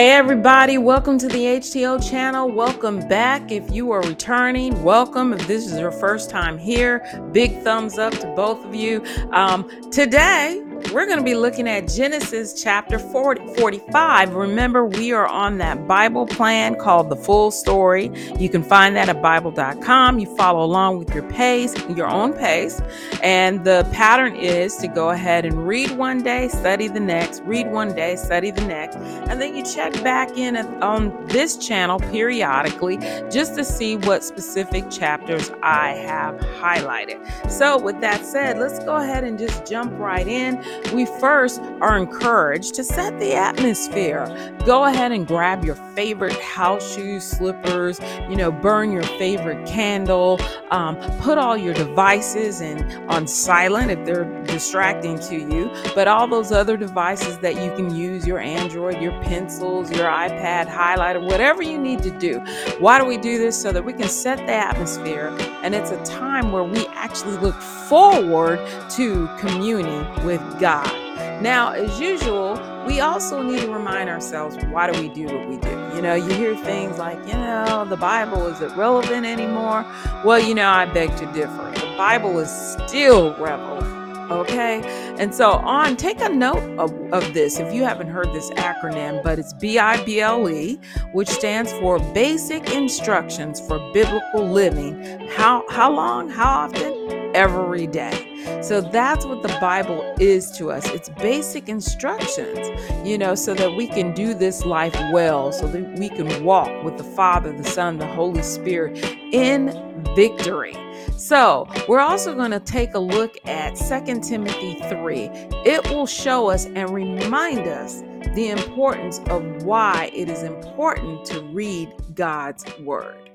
Hey, everybody, welcome to the HTO channel. Welcome back. If you are returning, welcome. If this is your first time here, big thumbs up to both of you. Um, today, we're going to be looking at Genesis chapter 40, 45. Remember, we are on that Bible plan called The Full Story. You can find that at Bible.com. You follow along with your pace, your own pace. And the pattern is to go ahead and read one day, study the next, read one day, study the next. And then you check back in on this channel periodically just to see what specific chapters I have highlighted. So, with that said, let's go ahead and just jump right in we first are encouraged to set the atmosphere. Go ahead and grab your favorite house shoes, slippers, you know, burn your favorite candle, um, put all your devices and on silent if they're distracting to you, but all those other devices that you can use your Android, your pencils, your iPad, highlighter, whatever you need to do. Why do we do this? So that we can set the atmosphere and it's a time where we actually look forward to communing with God. Now, as usual, we also need to remind ourselves why do we do what we do? You know, you hear things like, you know, the Bible isn't relevant anymore. Well, you know, I beg to differ. The Bible is still relevant. Okay. And so on, take a note of, of this if you haven't heard this acronym, but it's B I B L E, which stands for Basic Instructions for Biblical Living. How how long? How often? Every day. So that's what the Bible is to us. It's basic instructions, you know, so that we can do this life well, so that we can walk with the Father, the Son, the Holy Spirit in victory. So, we're also going to take a look at 2 Timothy 3. It will show us and remind us the importance of why it is important to read God's Word.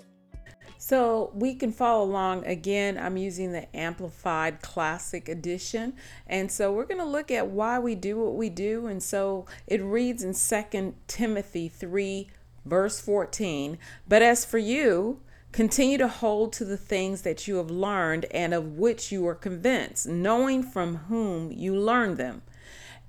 So we can follow along again. I'm using the Amplified Classic Edition. And so we're going to look at why we do what we do. And so it reads in 2 Timothy 3, verse 14. But as for you, Continue to hold to the things that you have learned and of which you are convinced, knowing from whom you learned them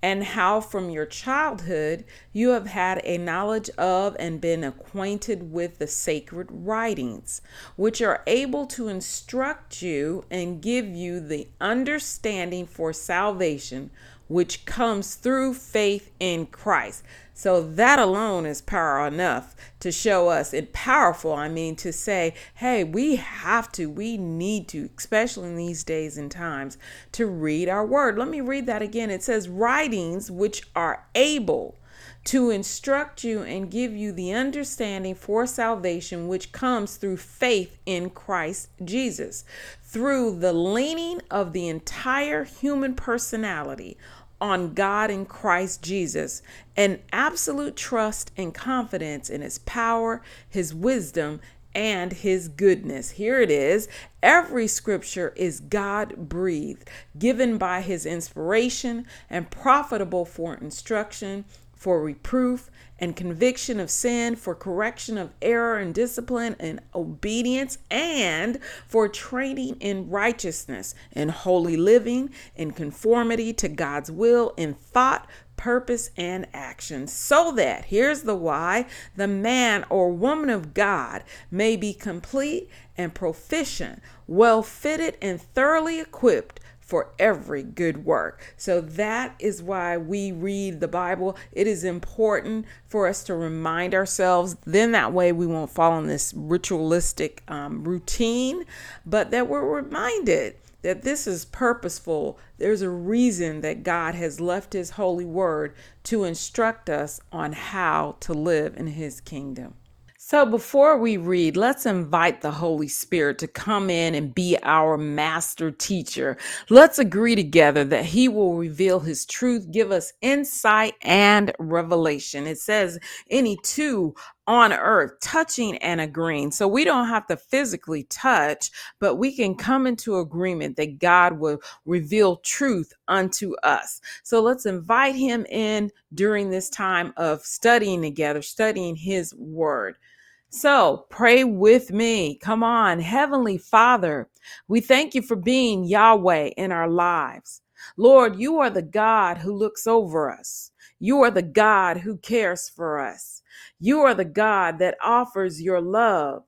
and how from your childhood you have had a knowledge of and been acquainted with the sacred writings, which are able to instruct you and give you the understanding for salvation which comes through faith in Christ. So that alone is power enough to show us it powerful. I mean, to say, hey, we have to, we need to, especially in these days and times, to read our word. Let me read that again. It says, writings which are able to instruct you and give you the understanding for salvation which comes through faith in Christ Jesus, through the leaning of the entire human personality on God in Christ Jesus, and absolute trust and confidence in His power, His wisdom, and His goodness. Here it is. Every scripture is God breathed, given by His inspiration, and profitable for instruction, for reproof, and conviction of sin, for correction of error and discipline and obedience, and for training in righteousness, in holy living, in conformity to God's will, in thought, purpose, and action, so that, here's the why, the man or woman of God may be complete and proficient, well fitted and thoroughly equipped for every good work. So that is why we read the Bible. It is important for us to remind ourselves, then that way we won't fall in this ritualistic um, routine, but that we're reminded that this is purposeful. There's a reason that God has left His holy word to instruct us on how to live in His kingdom. So, before we read, let's invite the Holy Spirit to come in and be our master teacher. Let's agree together that He will reveal His truth, give us insight and revelation. It says, any two on earth touching and agreeing. So, we don't have to physically touch, but we can come into agreement that God will reveal truth unto us. So, let's invite Him in during this time of studying together, studying His Word. So pray with me. Come on. Heavenly Father, we thank you for being Yahweh in our lives. Lord, you are the God who looks over us. You are the God who cares for us. You are the God that offers your love,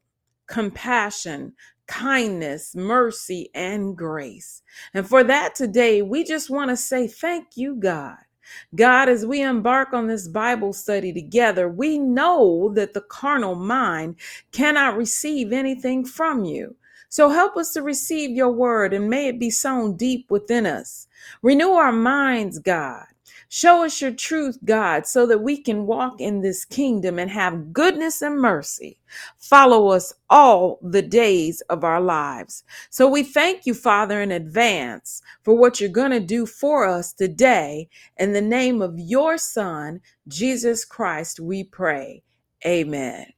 compassion, kindness, mercy, and grace. And for that today, we just want to say thank you, God. God, as we embark on this Bible study together, we know that the carnal mind cannot receive anything from you. So help us to receive your word and may it be sown deep within us. Renew our minds, God. Show us your truth, God, so that we can walk in this kingdom and have goodness and mercy. Follow us all the days of our lives. So we thank you, Father, in advance for what you're going to do for us today. In the name of your Son, Jesus Christ, we pray. Amen.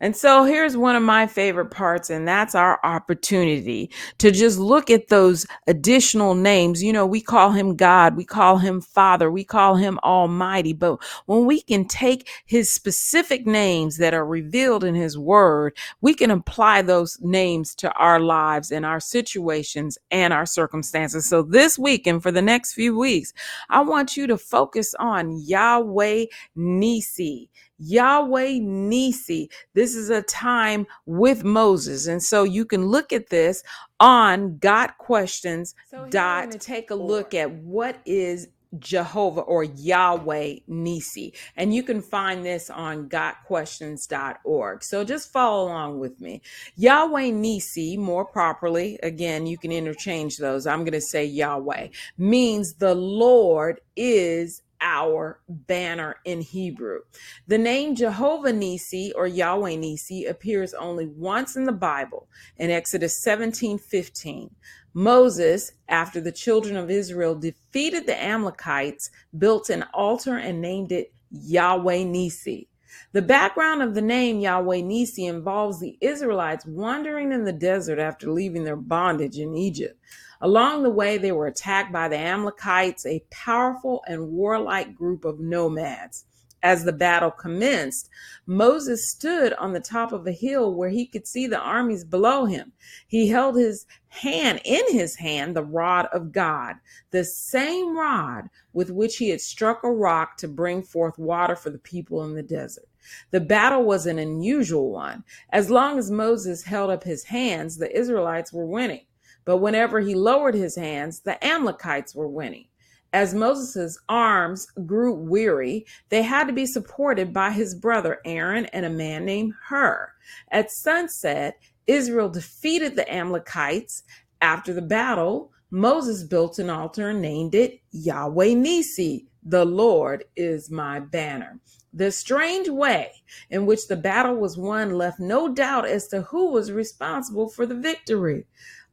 And so here's one of my favorite parts, and that's our opportunity to just look at those additional names. You know, we call him God, we call him Father, we call him Almighty. But when we can take his specific names that are revealed in his word, we can apply those names to our lives and our situations and our circumstances. So this week and for the next few weeks, I want you to focus on Yahweh Nisi. Yahweh Nisi. This is a time with Moses. And so you can look at this on Got Questions. So dot take a look at what is Jehovah or Yahweh Nisi. And you can find this on gotquestions.org. So just follow along with me. Yahweh Nisi, more properly, again, you can interchange those. I'm going to say Yahweh, means the Lord is our banner in Hebrew. The name Jehovah Nisi or Yahweh Nisi appears only once in the Bible in Exodus 17 15. Moses, after the children of Israel defeated the Amalekites, built an altar and named it Yahweh Nisi. The background of the name Yahweh Nisi involves the Israelites wandering in the desert after leaving their bondage in Egypt. Along the way, they were attacked by the Amalekites, a powerful and warlike group of nomads. As the battle commenced, Moses stood on the top of a hill where he could see the armies below him. He held his hand in his hand the rod of God, the same rod with which he had struck a rock to bring forth water for the people in the desert. The battle was an unusual one. As long as Moses held up his hands, the Israelites were winning. But whenever he lowered his hands, the Amalekites were winning. As Moses' arms grew weary, they had to be supported by his brother Aaron and a man named Hur. At sunset, Israel defeated the Amalekites. After the battle, Moses built an altar and named it Yahweh Nisi, the Lord is my banner. The strange way in which the battle was won left no doubt as to who was responsible for the victory.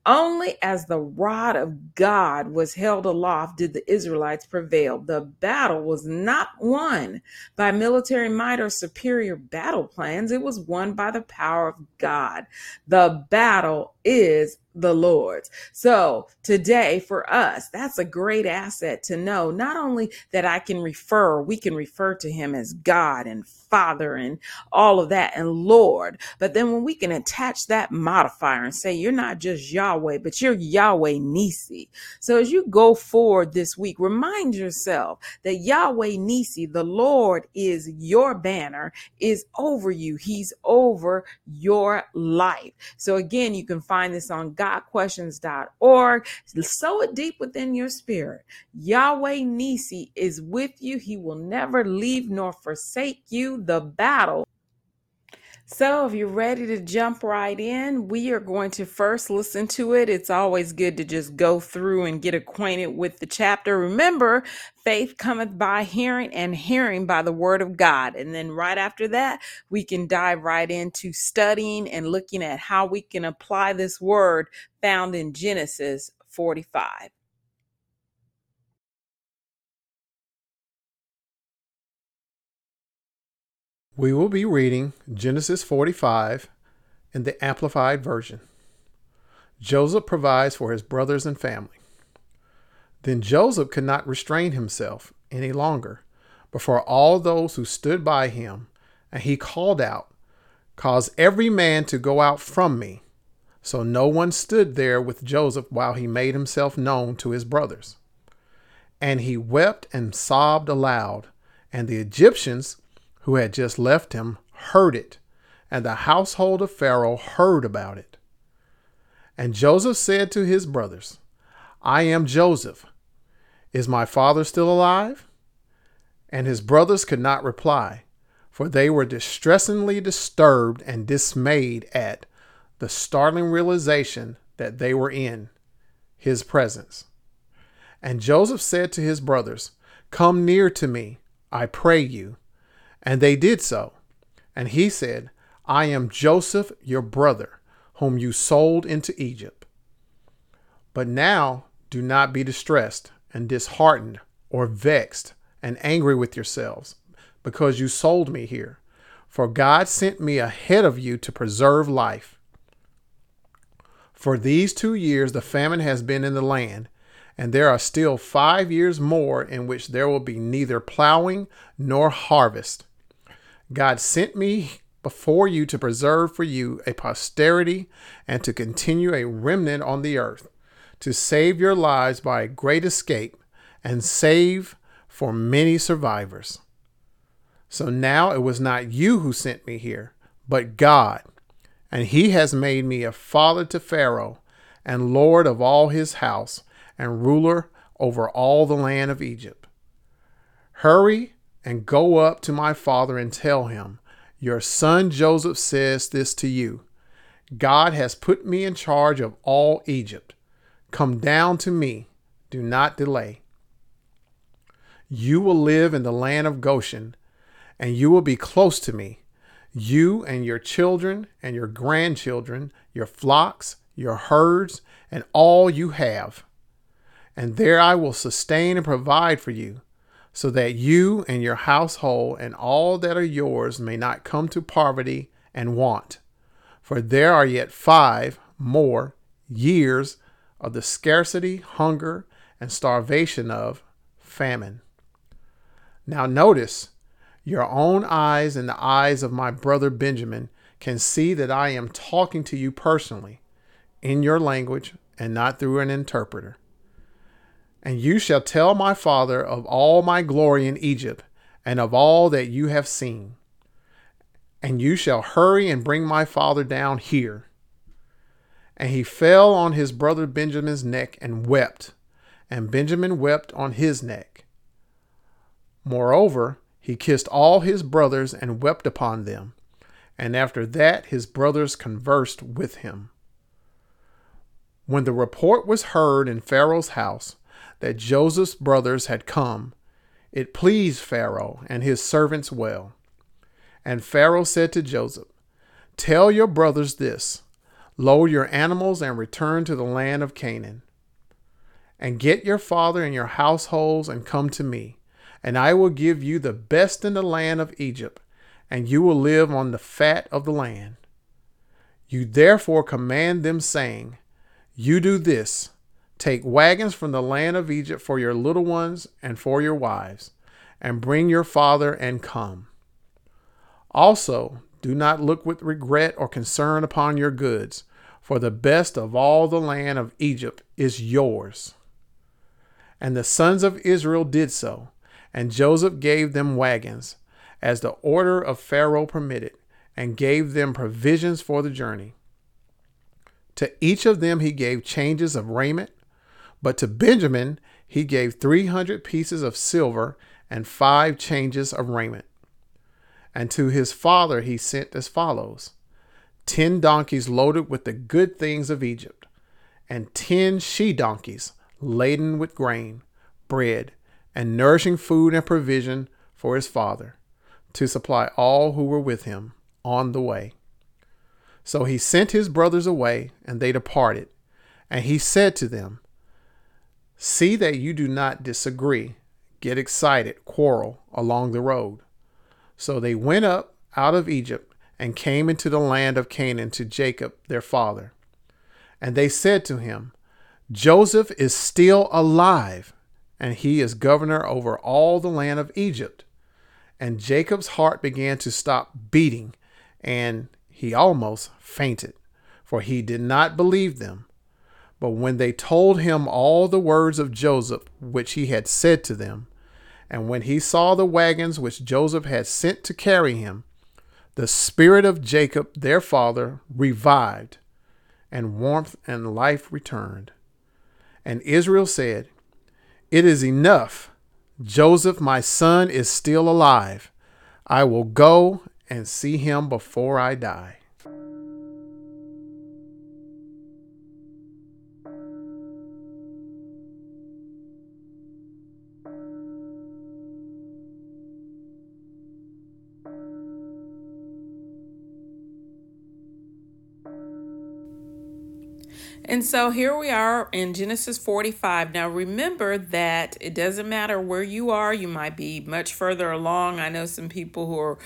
Only as the rod of God was held aloft did the Israelites prevail. The battle was not won by military might or superior battle plans, it was won by the power of God. The battle is the Lord's. So today for us, that's a great asset to know. Not only that I can refer, we can refer to him as God and Father and all of that and Lord, but then when we can attach that modifier and say, you're not just Yahweh, but you're Yahweh Nisi. So as you go forward this week, remind yourself that Yahweh Nisi, the Lord is your banner, is over you. He's over your life. So again, you can find this on gotquestions.org. Sow it deep within your spirit. Yahweh Nisi is with you. He will never leave nor forsake you. The battle so, if you're ready to jump right in, we are going to first listen to it. It's always good to just go through and get acquainted with the chapter. Remember, faith cometh by hearing, and hearing by the word of God. And then, right after that, we can dive right into studying and looking at how we can apply this word found in Genesis 45. We will be reading Genesis 45 in the Amplified Version. Joseph provides for his brothers and family. Then Joseph could not restrain himself any longer before all those who stood by him, and he called out, Cause every man to go out from me. So no one stood there with Joseph while he made himself known to his brothers. And he wept and sobbed aloud And the Egyptians who had just left him heard it, and the household of Pharaoh heard about it. And Joseph said to his brothers, I am Joseph. Is my father still alive? And his brothers could not reply, for they were distressingly disturbed and dismayed at the startling realization that they were in his presence. And Joseph said to his brothers, Come near to me, I pray you. And they did so. And he said, I am Joseph, your brother, whom you sold into Egypt. But now do not be distressed and disheartened or vexed and angry with yourselves because you sold me here. For God sent me ahead of you to preserve life. For these two years the famine has been in the land, and there are still five years more in which there will be neither plowing nor harvest. God sent me before you to preserve for you a posterity and to continue a remnant on the earth, to save your lives by a great escape and save for many survivors. So now it was not you who sent me here, but God. And he has made me a father to Pharaoh, and lord of all his house, and ruler over all the land of Egypt. Hurry and go up to my father and tell him, Your son Joseph says this to you God has put me in charge of all Egypt. Come down to me, do not delay. You will live in the land of Goshen and you will be close to me, you and your children and your grandchildren, your flocks, your herds, and all you have. And there I will sustain and provide for you, so that you and your household and all that are yours may not come to poverty and want. For there are yet five more years of the scarcity, hunger, and starvation of famine. Now, notice your own eyes and the eyes of my brother Benjamin can see that I am talking to you personally in your language and not through an interpreter. And you shall tell my father of all my glory in Egypt and of all that you have seen. And you shall hurry and bring my father down here. And he fell on his brother Benjamin's neck and wept, and Benjamin wept on his neck. Moreover, he kissed all his brothers and wept upon them. And after that, his brothers conversed with him. When the report was heard in Pharaoh's house that Joseph's brothers had come, it pleased Pharaoh and his servants well. And Pharaoh said to Joseph, Tell your brothers this load your animals and return to the land of Canaan. And get your father and your households and come to me and I will give you the best in the land of Egypt, and you will live on the fat of the land. You therefore command them, saying, You do this take wagons from the land of Egypt for your little ones and for your wives, and bring your father and come. Also, do not look with regret or concern upon your goods, for the best of all the land of Egypt is yours. And the sons of Israel did so and Joseph gave them wagons, as the order of Pharaoh permitted, and gave them provisions for the journey. To each of them he gave changes of raiment, but to Benjamin he gave 300 pieces of silver and five changes of raiment. And to his father he sent as follows ten donkeys loaded with the good things of Egypt, and ten she donkeys laden with grain, bread, and nourishing food and provision for his father to supply all who were with him on the way. So he sent his brothers away, and they departed. And he said to them, See that you do not disagree, get excited, quarrel along the road. So they went up out of Egypt and came into the land of Canaan to Jacob their father. And they said to him, Joseph is still alive and he is governor over all the land of Egypt. And Jacob's heart began to stop beating, and he almost fainted, for he did not believe them. But when they told him all the words of Joseph which he had said to them, And when he saw the wagons which Joseph had sent to carry him, the spirit of Jacob their father revived, and warmth and life returned. And Israel said, It is enough. Joseph, my son, is still alive. I will go and see him before I die. And so here we are in Genesis 45. Now remember that it doesn't matter where you are, you might be much further along. I know some people who are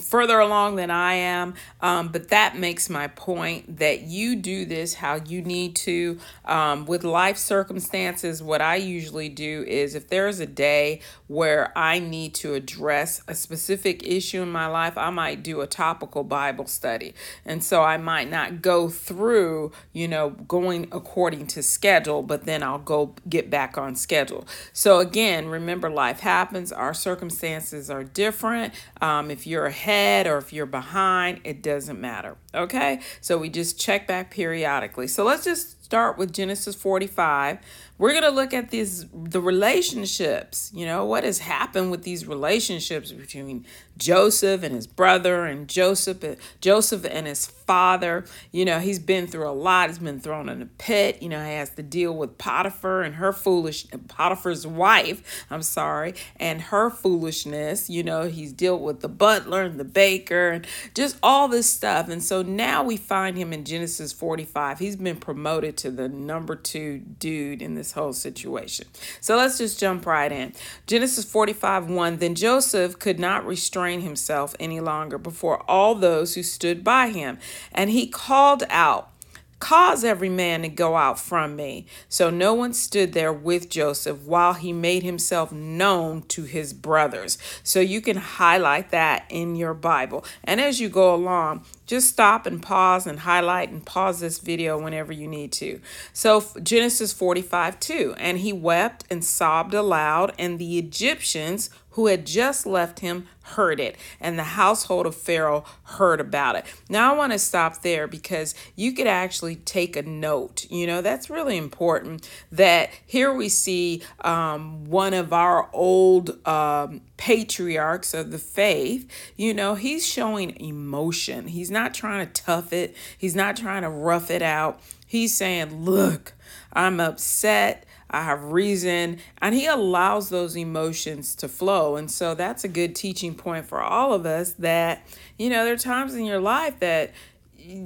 further along than I am, um, but that makes my point that you do this how you need to. Um, with life circumstances, what I usually do is if there's a day where I need to address a specific issue in my life, I might do a topical Bible study. And so I might not go through, you know, going according to schedule, but then I'll go get back on schedule. So, again, remember life happens, our circumstances are different. Um, if you're ahead or if you're behind, it doesn't matter. Okay, so we just check back periodically. So, let's just start with Genesis 45 we're going to look at these the relationships you know what has happened with these relationships between joseph and his brother and joseph eh, joseph and his father. You know he's been through a lot. He's been thrown in a pit. You know he has to deal with potiphar and her foolish potiphar's wife i'm sorry and her foolishness. You know he's dealt with the butler and the baker and just all this stuff. And so now we find him in genesis 45 he's been promoted to the number two dude in this whole situation. So let's just jump right in. Genesis 45 1 Then Joseph could not restrain himself any longer before all those who stood by him, and he called out, Cause every man to go out from me. So no one stood there with Joseph while he made himself known to his brothers. So you can highlight that in your Bible. And as you go along, just stop and pause and highlight and pause this video whenever you need to. So, Genesis 45 2. And he wept and sobbed aloud, and the Egyptians who had just left him heard it, and the household of Pharaoh heard about it. Now, I want to stop there because you could actually take a note. You know, that's really important that here we see um, one of our old um, patriarchs of the faith, you know, he's showing emotion. He's not trying to tough it, he's not trying to rough it out. He's saying, Look, I'm upset. I have reason, and he allows those emotions to flow. And so that's a good teaching point for all of us that, you know, there are times in your life that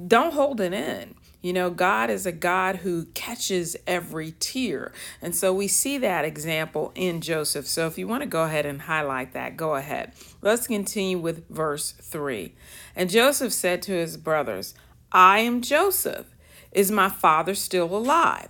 don't hold it in. You know, God is a God who catches every tear. And so we see that example in Joseph. So if you want to go ahead and highlight that, go ahead. Let's continue with verse 3. And Joseph said to his brothers, I am Joseph. Is my father still alive?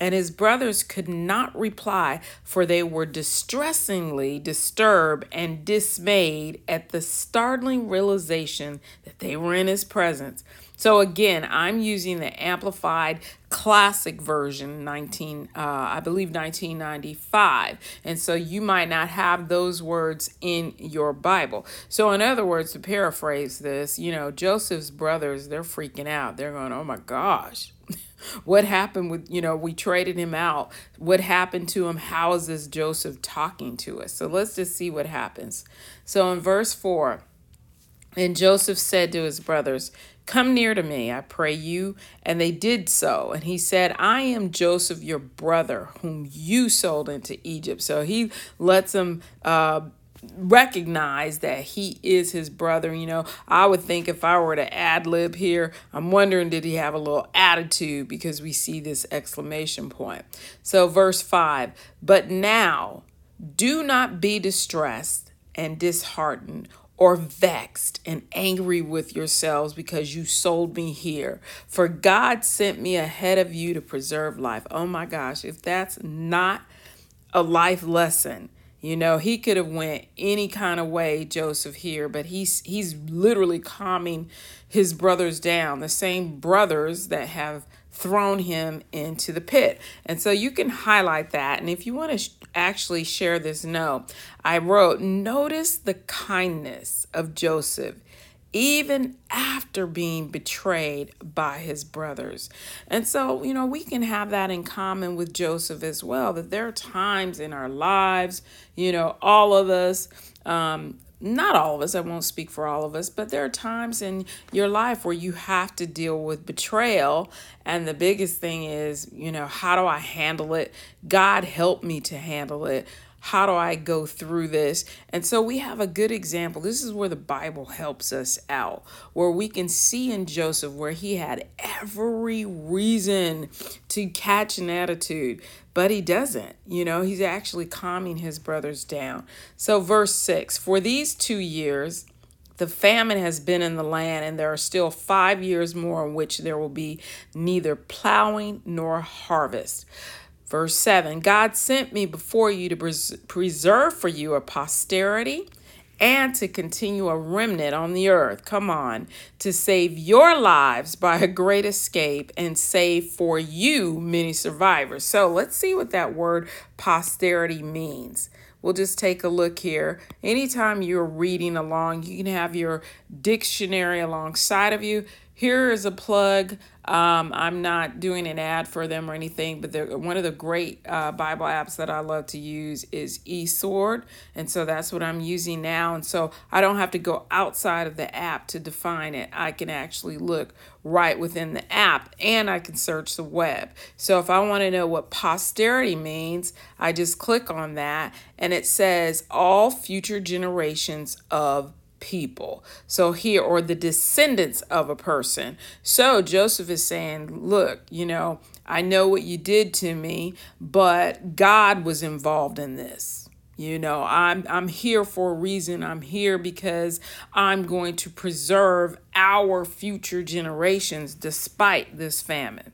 And his brothers could not reply, for they were distressingly disturbed and dismayed at the startling realization that they were in his presence. So again, I'm using the amplified classic version 19 uh, I believe 1995 and so you might not have those words in your Bible. So in other words to paraphrase this, you know, Joseph's brothers they're freaking out. They're going, "Oh my gosh." what happened with you know we traded him out. What happened to him? How is this joseph talking to us? So let's just see what happens. So in verse 4 and joseph said to his brothers come near to me i pray you. And they did so. And he said i am joseph your brother whom you sold into egypt. So he lets them uh, recognize that he is his brother. You know, I would think if I were to ad lib here, I'm wondering did he have a little attitude because we see this exclamation point. So, verse 5 But now do not be distressed and disheartened or vexed and angry with yourselves because you sold me here. For God sent me ahead of you to preserve life. Oh my gosh, if that's not a life lesson you know, he could have went any kind of way, Joseph here, but he's he's literally calming his brothers down, the same brothers that have thrown him into the pit. And so you can highlight that. And if you want to sh- actually share this note, I wrote, Notice the kindness of Joseph even after being betrayed by his brothers. And so, you know, we can have that in common with Joseph as well, that there are times in our lives, you know, all of us, um, not all of us, I won't speak for all of us, but there are times in your life where you have to deal with betrayal. And the biggest thing is, you know, how do I handle it? God help me to handle it. How do I go through this? And so we have a good example. This is where the Bible helps us out, where we can see in Joseph where he had every reason to catch an attitude, but he doesn't. You know, he's actually calming his brothers down. So, verse 6 For these two years, the famine has been in the land, and there are still five years more in which there will be neither plowing nor harvest. Verse 7 God sent me before you to pres- preserve for you a posterity and to continue a remnant on the earth. Come on, to save your lives by a great escape and save for you many survivors. So let's see what that word posterity means. We'll just take a look here. Anytime you're reading along, you can have your dictionary alongside of you. Here is a plug um, I'm not doing an ad for them or anything, but one of the great uh, Bible apps that I love to use is eSword. And so that's what I'm using now. And so I don't have to go outside of the app to define it. I can actually look right within the app and I can search the web. So if I want to know what posterity means, I just click on that and it says all future generations of people. So here, or the descendants of a person. So Joseph is saying, Look, you know, I know what you did to me, but God was involved in this. You know, I'm I'm here for a reason. I'm here because I'm going to preserve our future generations despite this famine.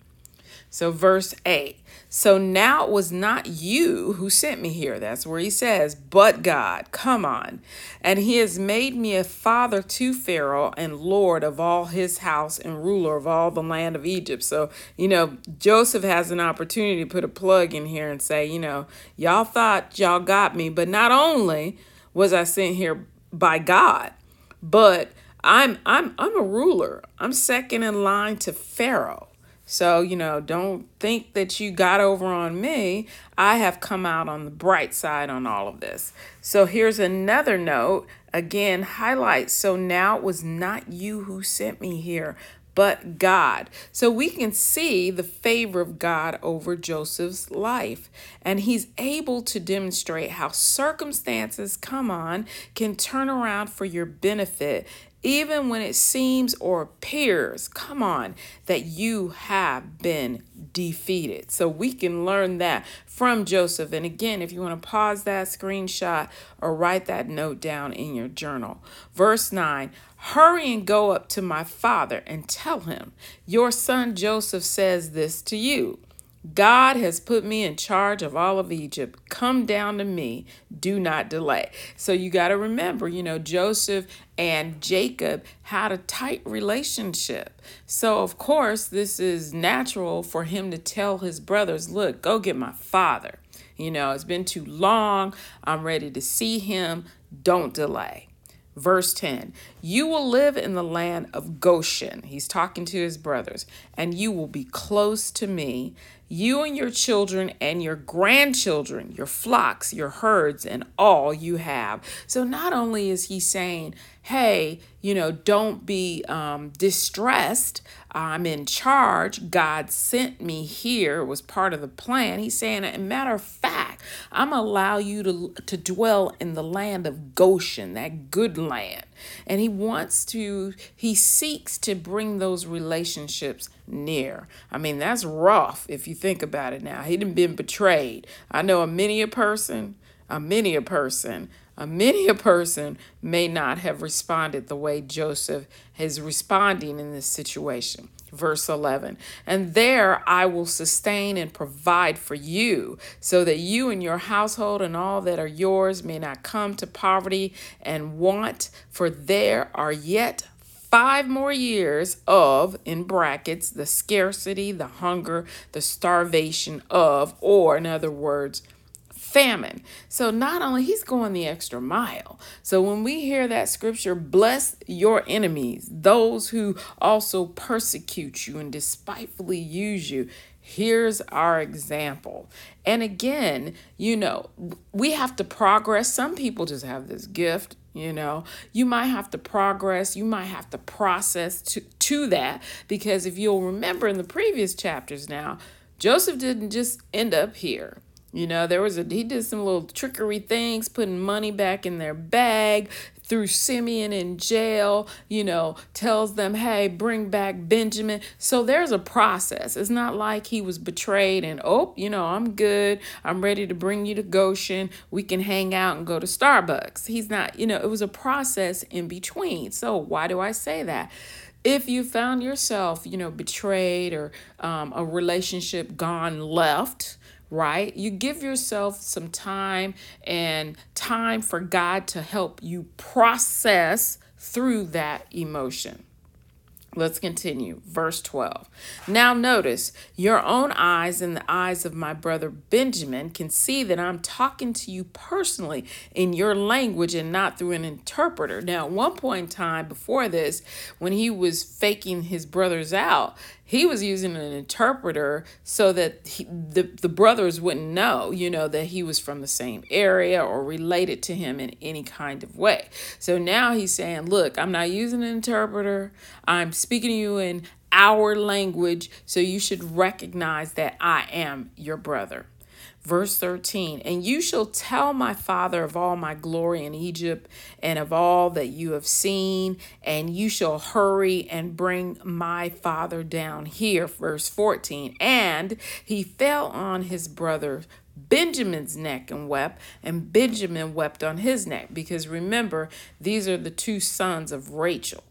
So, verse 8. So now it was not you who sent me here. That's where he says, but God. Come on. And he has made me a father to Pharaoh and Lord of all his house and ruler of all the land of Egypt. So, you know, Joseph has an opportunity to put a plug in here and say, you know, y'all thought y'all got me, but not only was I sent here by God, but I'm I'm I'm a ruler. I'm second in line to Pharaoh. So, you know, don't think that you got over on me. I have come out on the bright side on all of this. So, here's another note. Again, highlight. So now it was not you who sent me here, but God. So we can see the favor of God over Joseph's life. And he's able to demonstrate how circumstances, come on, can turn around for your benefit even when it seems or appears, come on, that you have been defeated. So we can learn that from Joseph. And again, if you want to pause that screenshot or write that note down in your journal. Verse 9 Hurry and go up to my father and tell him, Your son Joseph says this to you. God has put me in charge of all of Egypt. Come down to me. Do not delay. So you got to remember, you know, Joseph and Jacob had a tight relationship. So, of course, this is natural for him to tell his brothers, look, go get my father. You know, it's been too long. I'm ready to see him. Don't delay. Verse 10 You will live in the land of Goshen. He's talking to his brothers, and you will be close to me, you and your children and your grandchildren, your flocks, your herds, and all you have. So not only is he saying, hey, you know, don't be um, distressed. I'm in charge. God sent me here. It was part of the plan. He's saying, a matter of fact, I'm allow you to, to dwell in the land of Goshen, that good land. And he wants to, he seeks to bring those relationships near. I mean, that's rough if you think about it now. He didn't been betrayed. I know a many a person, a many a person a many a person may not have responded the way Joseph is responding in this situation. Verse 11, and there I will sustain and provide for you, so that you and your household and all that are yours may not come to poverty and want, for there are yet five more years of, in brackets, the scarcity, the hunger, the starvation of, or in other words, famine. So not only he's going the extra mile. So when we hear that scripture, bless your enemies, those who also persecute you and despitefully use you. Here's our example. And again, you know, we have to progress. Some people just have this gift you know you might have to progress you might have to process to, to that because if you'll remember in the previous chapters now joseph didn't just end up here you know, there was a he did some little trickery things, putting money back in their bag, threw Simeon in jail, you know, tells them, hey, bring back Benjamin. So there's a process. It's not like he was betrayed and, oh, you know, I'm good. I'm ready to bring you to Goshen. We can hang out and go to Starbucks. He's not, you know, it was a process in between. So why do I say that? if you found yourself, you know, betrayed or um, a relationship gone left, right? You give yourself some time and time for God to help you process through that emotion. Let's continue. Verse 12. Now, notice your own eyes and the eyes of my brother Benjamin can see that I'm talking to you personally in your language and not through an interpreter. Now, at one point in time before this, when he was faking his brothers out, he was using an interpreter so that he, the, the brothers wouldn't know, you know, that he was from the same area or related to him in any kind of way. So now he's saying, Look, I'm not using an interpreter. I'm speaking to you in our language, so you should recognize that I am your brother. Verse 13, and you shall tell my father of all my glory in Egypt and of all that you have seen, and you shall hurry and bring my father down here. Verse 14, and he fell on his brother Benjamin's neck and wept, and Benjamin wept on his neck. Because remember, these are the two sons of Rachel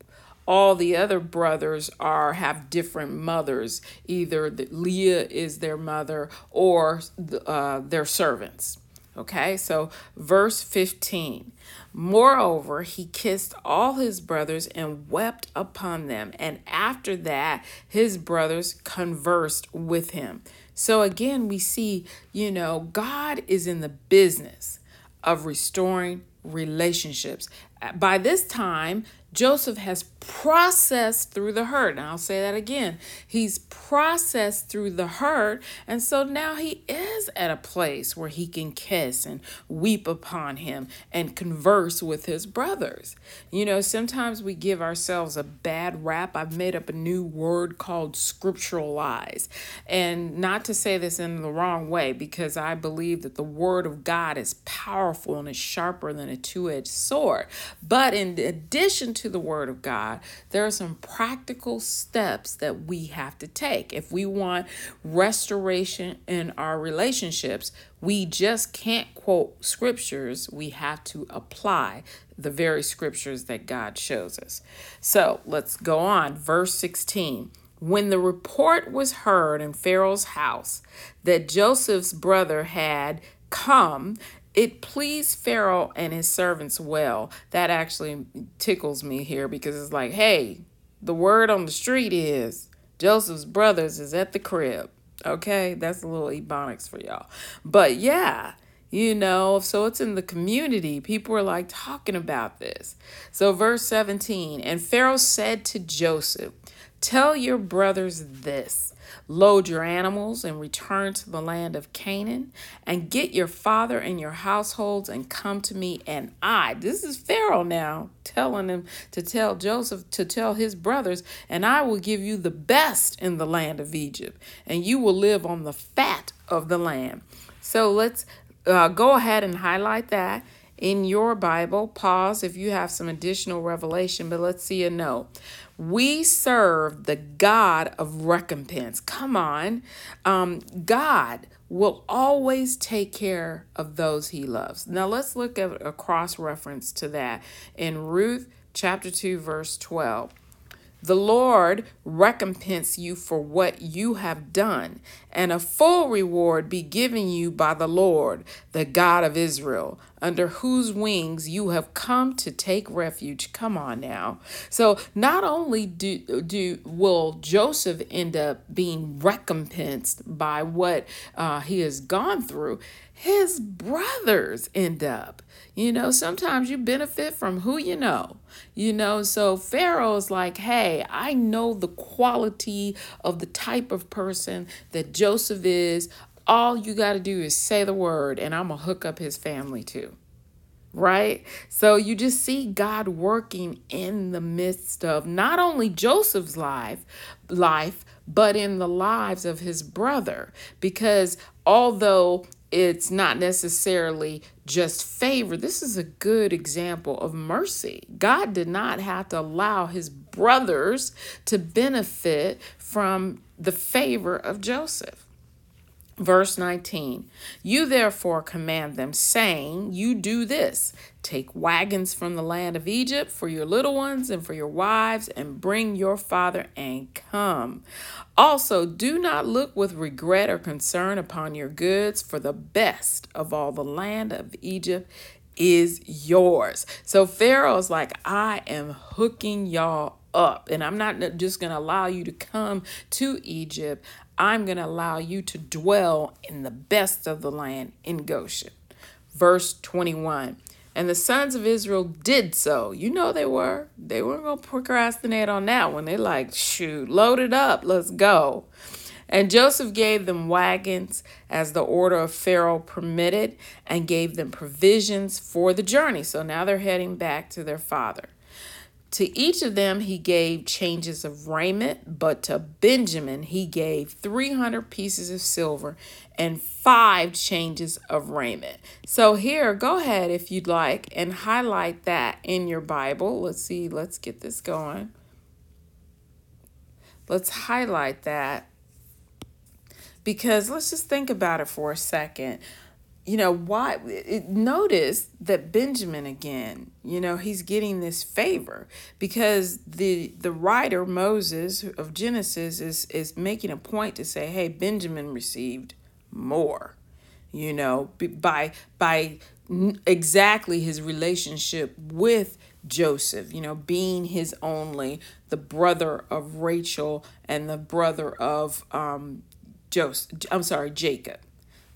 all the other brothers are have different mothers. Either the, leah is their mother or uh, their servants. Okay so verse 15 moreover he kissed all his brothers and wept upon them. And after that his brothers conversed with him. So again we see you know god is in the business of restoring relationships. By this time Joseph has processed through the hurt. And I'll say that again. He's processed through the hurt. And so now he is at a place where he can kiss and weep upon him and converse with his brothers. You know, sometimes we give ourselves a bad rap. I've made up a new word called scripturalize. And not to say this in the wrong way, because I believe that the word of God is powerful and is sharper than a two edged sword. But in addition to the word of God, God, there are some practical steps that we have to take. If we want restoration in our relationships, we just can't quote scriptures, we have to apply the very scriptures that God shows us. So let's go on. Verse 16. When the report was heard in Pharaoh's house that Joseph's brother had come it pleased Pharaoh and his servants well. That actually tickles me here because it's like, hey, the word on the street is Joseph's brothers is at the crib. Okay, that's a little ebonics for y'all. But yeah, you know, so it's in the community. People are like talking about this. So, verse 17 And Pharaoh said to Joseph, Tell your brothers this Load your animals and return to the land of Canaan, and get your father and your households and come to me. And I, this is Pharaoh now, telling him to tell Joseph to tell his brothers, and I will give you the best in the land of Egypt, and you will live on the fat of the land. So let's uh, go ahead and highlight that in your Bible. Pause if you have some additional revelation, but let's see a note. We serve the God of recompense. Come on. Um, God will always take care of those he loves. Now let's look at a cross reference to that in Ruth chapter 2, verse 12. The Lord recompense you for what you have done, and a full reward be given you by the Lord, the God of Israel, under whose wings you have come to take refuge. Come on now. So not only do, do will Joseph end up being recompensed by what uh, he has gone through, his brothers end up. You know, sometimes you benefit from who you know. You know, so Pharaoh's like, hey, I know the quality of the type of person that Joseph is. All you got to do is say the word, and I'm going to hook up his family too right? So you just see God working in the midst of not only Joseph's life, life, but in the lives of his brother because although it's not necessarily just favor. This is a good example of mercy. God did not have to allow his brothers to benefit from the favor of Joseph. Verse 19 You therefore command them, saying, You do this take wagons from the land of Egypt for your little ones and for your wives, and bring your father and come. Also, do not look with regret or concern upon your goods, for the best of all the land of Egypt is yours. So Pharaoh's like, I am hooking y'all up, and I'm not just going to allow you to come to Egypt. I'm going to allow you to dwell in the best of the land in Goshen. Verse 21. And the sons of Israel did so. You know they were. They weren't going to procrastinate on that one. They're like, shoot, load it up. Let's go. And Joseph gave them wagons as the order of Pharaoh permitted and gave them provisions for the journey. So now they're heading back to their father. To each of them he gave changes of raiment, but to Benjamin he gave 300 pieces of silver and five changes of raiment. So here, go ahead if you'd like and highlight that in your Bible. Let's see, let's get this going. Let's highlight that because let's just think about it for a second you know why it, notice that benjamin again you know he's getting this favor because the the writer moses of genesis is is making a point to say hey benjamin received more you know by by exactly his relationship with joseph you know being his only the brother of rachel and the brother of um joseph i'm sorry jacob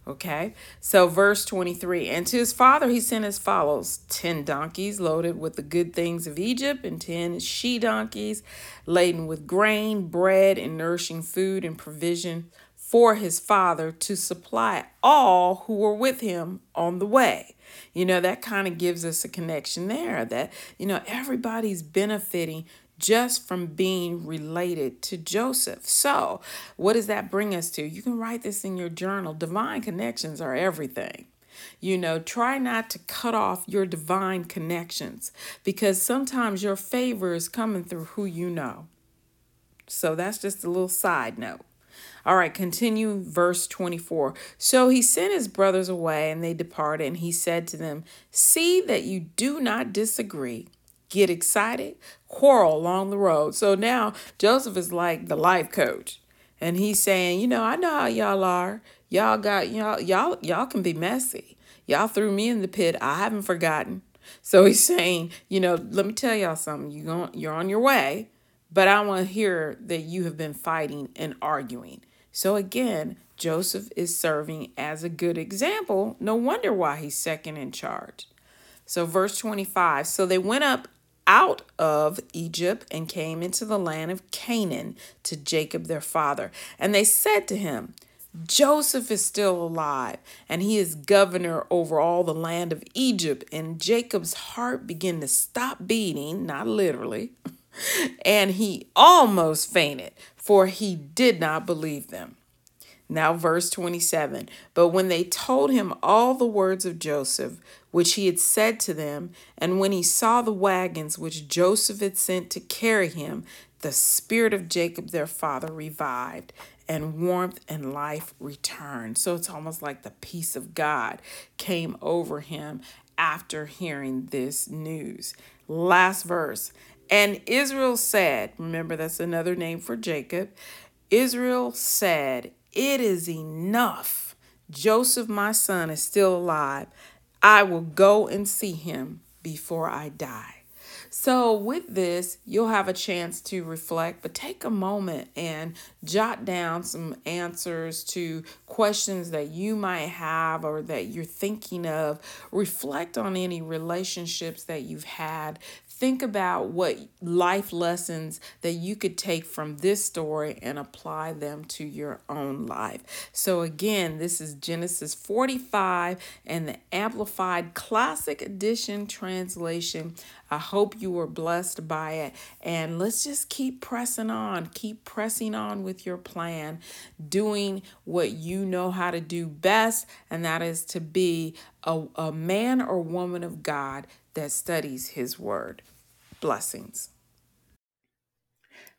Okay, so verse 23 And to his father he sent as follows 10 donkeys loaded with the good things of Egypt, and 10 she donkeys laden with grain, bread, and nourishing food and provision for his father to supply all who were with him on the way. You know, that kind of gives us a connection there that, you know, everybody's benefiting just from being related to Joseph. So, what does that bring us to? You can write this in your journal. Divine connections are everything. You know, try not to cut off your divine connections because sometimes your favor is coming through who you know. So, that's just a little side note. All right, continue verse 24. So he sent his brothers away, and they departed, and he said to them, See that you do not disagree get excited, quarrel along the road. So now Joseph is like the life coach. And he's saying, you know, I know how y'all are. Y'all got y'all y'all y'all can be messy. Y'all threw me in the pit. I haven't forgotten. So he's saying, you know, let me tell y'all something. You going you're on your way, but I want to hear that you have been fighting and arguing. So again, Joseph is serving as a good example. No wonder why he's second in charge. So verse 25. So they went up out of Egypt and came into the land of Canaan to Jacob their father. And they said to him, Joseph is still alive, and he is governor over all the land of Egypt. And Jacob's heart began to stop beating, not literally, and he almost fainted, for he did not believe them. Now, verse 27 But when they told him all the words of Joseph, which he had said to them, and when he saw the wagons which Joseph had sent to carry him, the spirit of Jacob their father revived, and warmth and life returned. So it's almost like the peace of God came over him after hearing this news. Last verse. And Israel said, remember that's another name for Jacob. Israel said, It is enough. Joseph, my son, is still alive. I will go and see him before I die. So, with this, you'll have a chance to reflect, but take a moment and jot down some answers to questions that you might have or that you're thinking of. Reflect on any relationships that you've had. Think about what life lessons that you could take from this story and apply them to your own life. So, again, this is Genesis 45 and the Amplified Classic Edition translation. I hope you were blessed by it. And let's just keep pressing on, keep pressing on with your plan, doing what you know how to do best, and that is to be a, a man or woman of God that studies His Word. Blessings.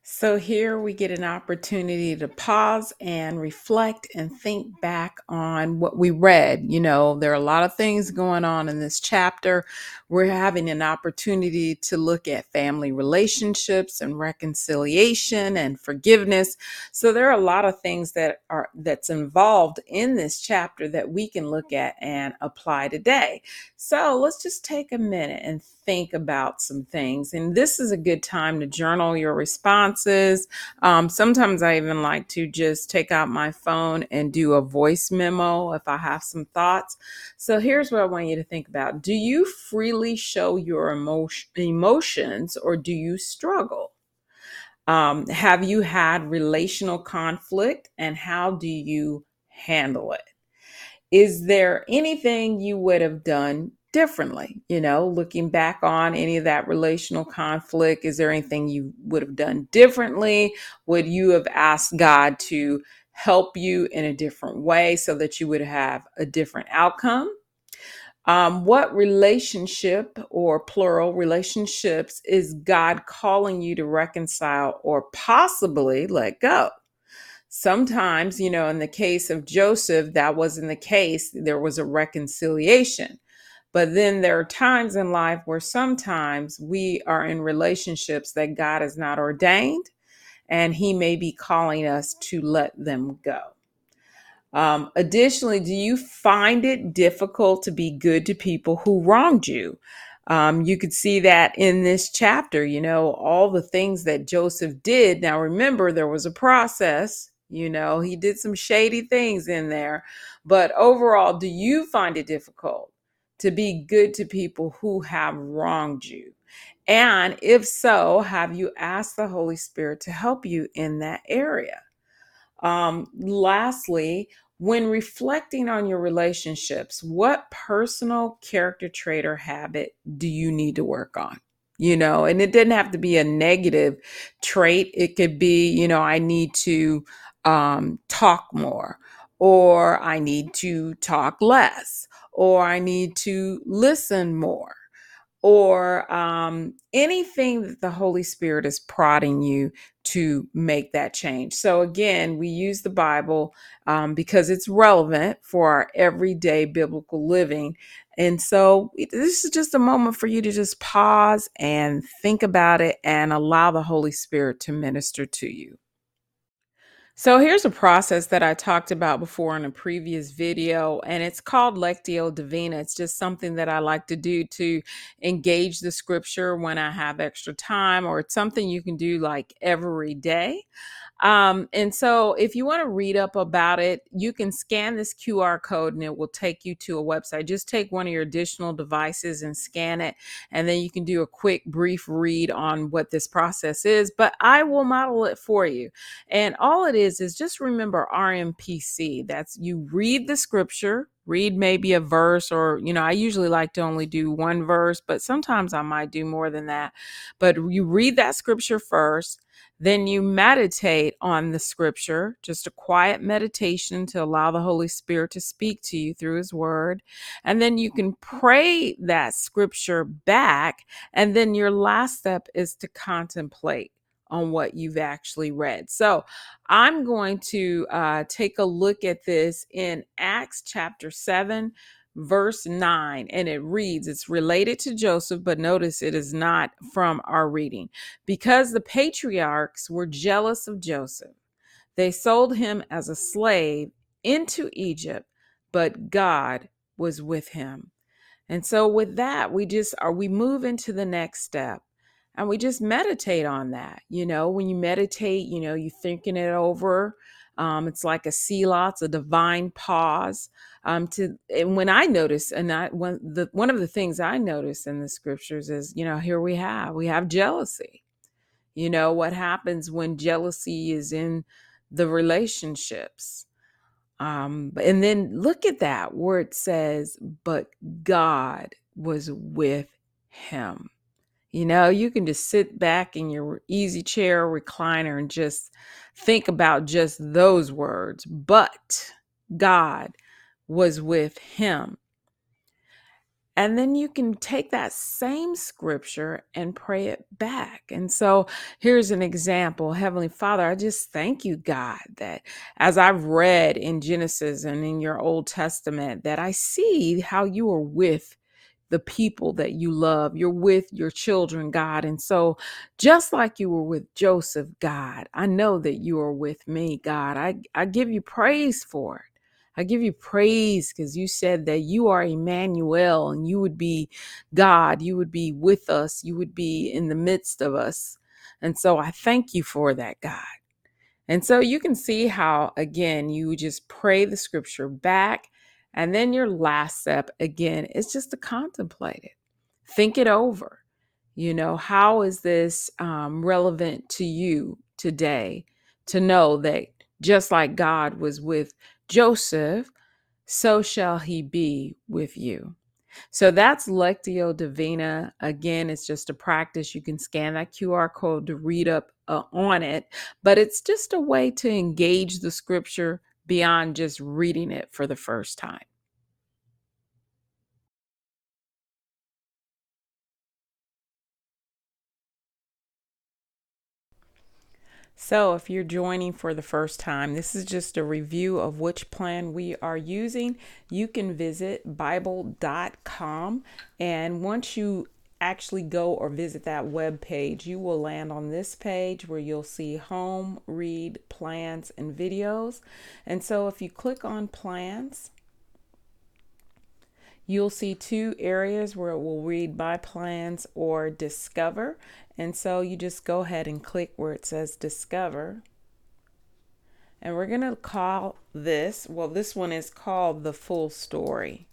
So, here we get an opportunity to pause and reflect and think back on what we read. You know, there are a lot of things going on in this chapter. We're having an opportunity to look at family relationships and reconciliation and forgiveness. So, there are a lot of things that are that's involved in this chapter that we can look at and apply today. So, let's just take a minute and think about some things. And this is a good time to journal your responses. Um, sometimes I even like to just take out my phone and do a voice memo if I have some thoughts. So here's what I want you to think about Do you freely show your emotion, emotions or do you struggle? Um, have you had relational conflict and how do you handle it? Is there anything you would have done differently you know looking back on any of that relational conflict is there anything you would have done differently? Would you have asked god to help you in a different way so that you would have a different outcome? Um, what relationship or plural relationships is god calling you to reconcile or possibly let go? Sometimes you know in the case of joseph that wasn't the case. There was a reconciliation but then there are times in life where sometimes we are in relationships that God has not ordained, and He may be calling us to let them go. Um, additionally, do you find it difficult to be good to people who wronged you? Um, you could see that in this chapter, you know, all the things that Joseph did. Now, remember, there was a process, you know, he did some shady things in there. But overall, do you find it difficult to be good to people who have wronged you? And if so, have you asked the Holy Spirit to help you in that area? Um, lastly, when reflecting on your relationships, what personal character trait or habit do you need to work on? You know, and it didn't have to be a negative trait. It could be, you know, I need to um, talk more, or I need to talk less, or I need to listen more, or um, anything that the Holy Spirit is prodding you to make that change. So, again, we use the Bible um, because it's relevant for our everyday biblical living. And so, this is just a moment for you to just pause and think about it and allow the Holy Spirit to minister to you. So here's a process that I talked about before in a previous video, and it's called Lectio Divina. It's just something that I like to do to engage the scripture when I have extra time, or it's something you can do like every day. Um, and so, if you want to read up about it, you can scan this QR code and it will take you to a website. Just take one of your additional devices and scan it, and then you can do a quick, brief read on what this process is. But I will model it for you. And all it is is just remember RMPC. That's you read the scripture, read maybe a verse or you know i usually like to only do one verse but sometimes i might do more than that but you read that scripture first then you meditate on the scripture, just a quiet meditation to allow the Holy Spirit to speak to you through His Word. And then you can pray that scripture back. And then your last step is to contemplate on what you've actually read. So I'm going to uh, take a look at this in Acts chapter 7 verse 9, and it reads, it's related to Joseph, but notice it is not from our reading. Because the patriarchs were jealous of Joseph, they sold him as a slave into Egypt, but God was with him. And so with that, we just are we move into the next step and we just meditate on that. You know, when you meditate, you know, you're thinking it over. Um, it's like a selah, it's a divine pause. Um, to and when I notice, and I one the one of the things I notice in the scriptures is, you know, here we have we have jealousy. You know what happens when jealousy is in the relationships um, and then look at that where it says, but God was with him. You know, you can just sit back in your easy chair recliner and just think about just those words. But God was with him. And then you can take that same scripture and pray it back. And so here's an example Heavenly Father, I just thank you, God, that as I've read in Genesis and in your Old Testament, that I see how you are with the people that you love. You're with your children, God. And so, just like you were with Joseph, God, I know that you are with me, God. I, I give you praise for it. I give you praise because you said that you are Emmanuel and you would be God. You would be with us. You would be in the midst of us. And so I thank you for that, God. And so you can see how, again, you just pray the scripture back. And then your last step, again, is just to contemplate it, think it over. You know, how is this um, relevant to you today to know that just like God was with Joseph, so shall he be with you. So that's Lectio Divina. Again, it's just a practice. You can scan that QR code to read up uh, on it, but it's just a way to engage the scripture beyond just reading it for the first time. So, if you're joining for the first time, this is just a review of which plan we are using. You can visit Bible.com, and once you actually go or visit that web page, you will land on this page where you'll see home, read, plans, and videos. And so, if you click on plans, You'll see two areas where it will read by plans or discover. And so you just go ahead and click where it says discover. And we're going to call this, well, this one is called the full story.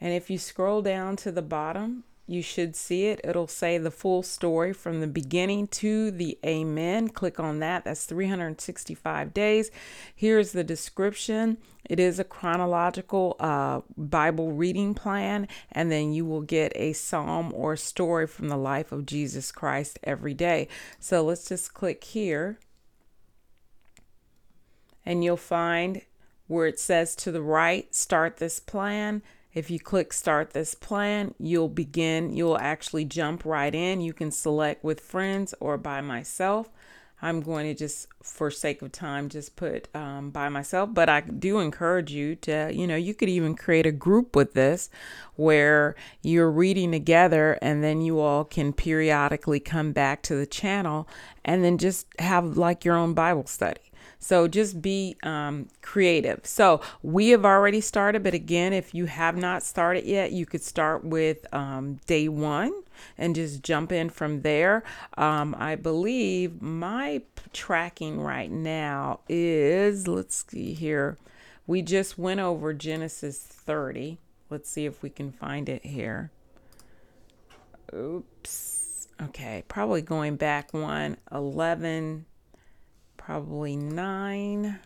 And if you scroll down to the bottom, you should see it. It'll say the full story from the beginning to the amen. Click on that. That's 365 days. Here's the description. It is a chronological uh, Bible reading plan, and then you will get a psalm or story from the life of Jesus Christ every day. So let's just click here, and you'll find where it says to the right, start this plan if you click start this plan, you'll begin, you'll actually jump right in. You can select with friends or by myself. I'm going to just, for sake of time, just put um, by myself. But I do encourage you to, you know, you could even create a group with this where you're reading together and then you all can periodically come back to the channel and then just have like your own Bible study. So just be um, creative. So we have already started, but again, if you have not started yet, you could start with um, day one and just jump in from there. Um, I believe my tracking right now is, let's see here, we just went over Genesis 30. Let's see if we can find it here. Oops. Okay, probably going back one, 11 probably nine.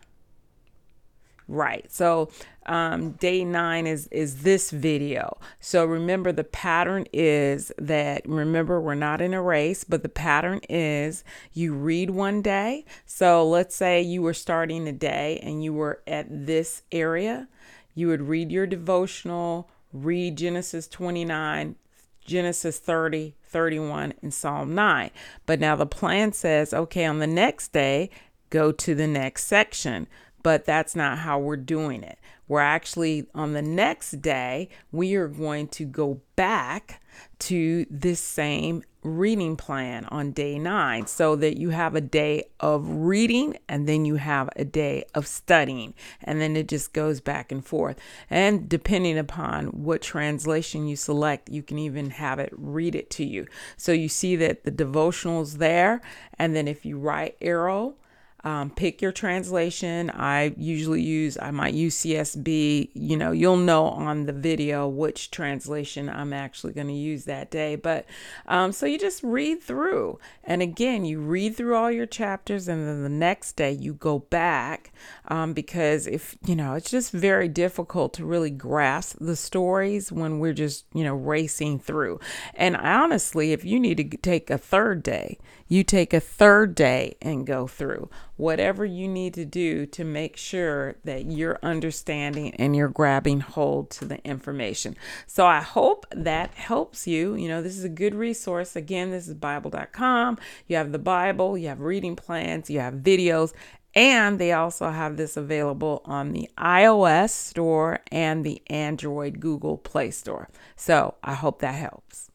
Right. So um, day nine is is this video. So remember the pattern is that remember we're not in a race, but the pattern is you read one day. So let's say you were starting a day and you were at this area. You would read your devotional, read Genesis 29, Genesis 30, 31, and Psalm 9. But now the plan says, okay, on the next day, go to the next section. but that's not how we're doing it. We're actually on the next day, we are going to go back to this same reading plan on day nine so that you have a day of reading and then you have a day of studying and then it just goes back and forth and depending upon what translation you select you can even have it read it to you so you see that the devotionals there and then if you right arrow um, pick your translation. I usually use, I might use CSB. You know, you'll know on the video which translation I'm actually going to use that day. But um, so you just read through. And again, you read through all your chapters, and then the next day you go back um, because if, you know, it's just very difficult to really grasp the stories when we're just, you know, racing through. And honestly, if you need to take a third day, you take a third day and go through whatever you need to do to make sure that you're understanding and you're grabbing hold to the information. So I hope that helps you. You know, this is a good resource. Again, this is Bible.com. You have the Bible, you have reading plans, you have videos, and they also have this available on the iOS store and the Android Google Play Store. So I hope that helps.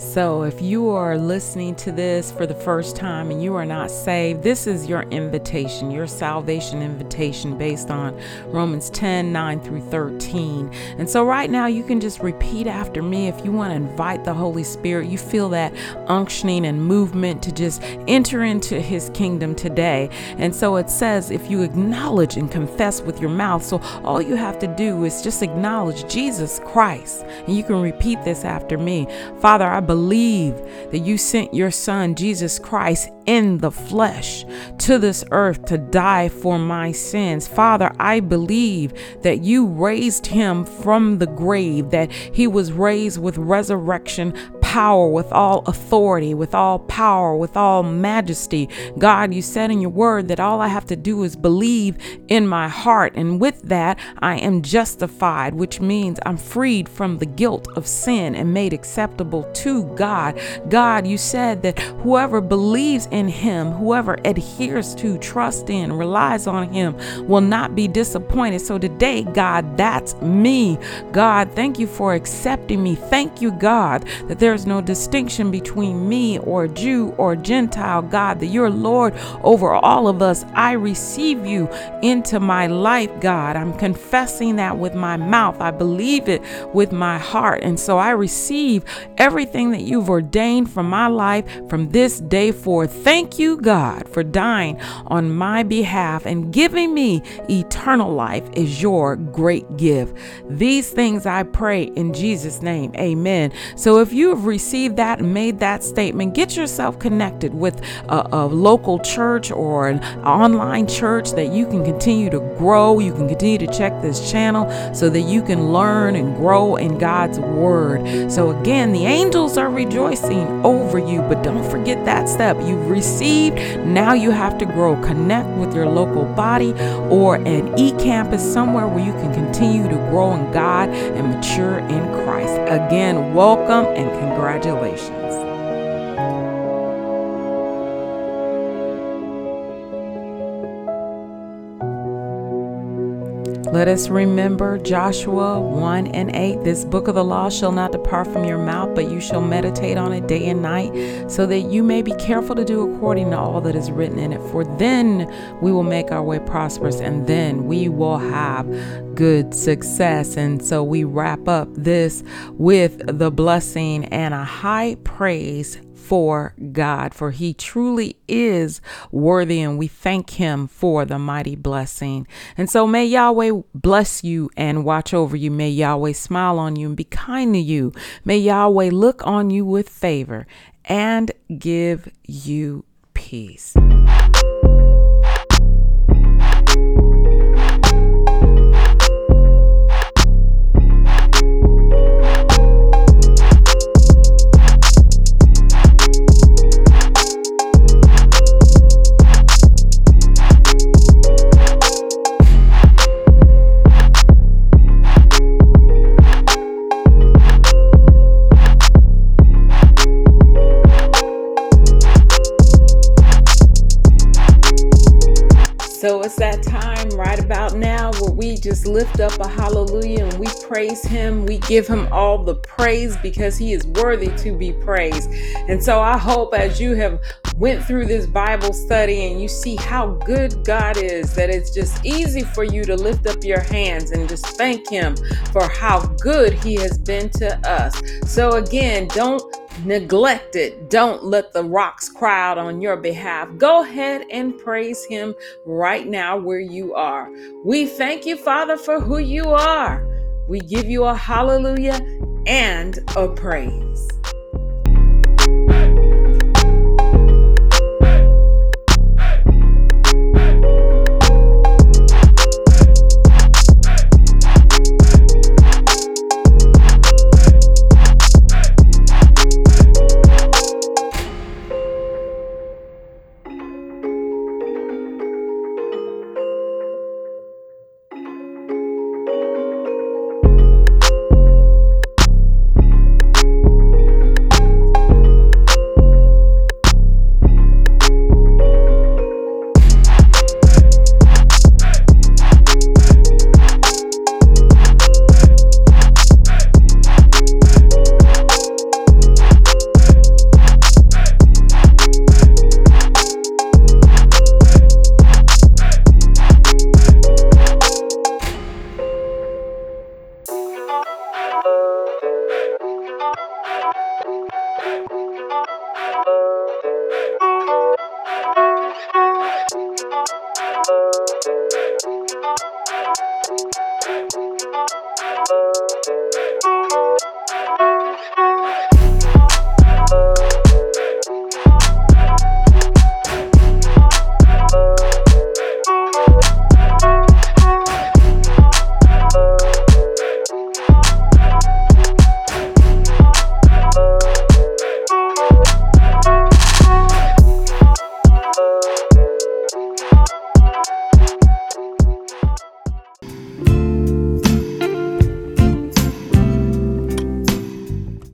So, if you are listening to this for the first time and you are not saved, this is your invitation, your salvation invitation based on Romans 10 9 through 13. And so, right now, you can just repeat after me if you want to invite the Holy Spirit. You feel that unctioning and movement to just enter into His kingdom today. And so, it says, if you acknowledge and confess with your mouth, so all you have to do is just acknowledge Jesus Christ. And you can repeat this after me Father, I believe that you sent your son, Jesus Christ, in the flesh to this earth to die for my sins. Father, I believe that you raised him from the grave, that he was raised with resurrection power, with all authority, with all power, with all majesty. God, you said in your word that all I have to do is believe in my heart. And with that, I am justified, which means I'm freed from the guilt of sin and made acceptable to God. God, you said that whoever believes in him, whoever adheres to, trust in, relies on him, will not be disappointed. So today, God, that's me. God, thank you for accepting me. Thank you, God, that there's no distinction between me or Jew or Gentile, God, that you're Lord over all of us. I receive you into my life, God. I'm confessing that with my mouth. I believe it with my heart. And so I receive everything that you've ordained for my life from this day forth. Thank you, God, for dying on my behalf and giving me eternal life is your great gift. These things I pray in Jesus' name. Amen. So if you have received that and made that statement, get yourself connected with a, a local church or an online church that you can continue to grow. You can continue to check this channel so that you can learn and grow in God's word. So, again, the angels are rejoicing over you, but don't forget that step. You've received, now you have to grow. Connect with your local body or an e campus somewhere where you can continue to grow in God and mature in Christ. Again, welcome and congratulations Congratulations. Let us remember Joshua 1 and 8. This book of the law shall not depart from your mouth, but you shall meditate on it day and night, so that you may be careful to do according to all that is written in it. For then we will make our way prosperous, and then we will have good success. And so we wrap up this with the blessing and a high praise for God, for He truly is worthy, and we thank Him for the mighty blessing. And so may Yahweh bless you and watch over you. May Yahweh smile on you and be kind to you. May Yahweh look on you with favor and give you peace. Just lift up a hallelujah and we praise him. We give him all the praise because he is worthy to be praised. And so I hope as you have went through this Bible study and you see how good God is that it's just easy for you to lift up your hands and just thank him for how good he has been to us. So again, don't neglect it. Don't let the rocks cry out on your behalf. Go ahead and praise Him right now where you are. We thank you, Father, for who you are. We give you a hallelujah and a praise.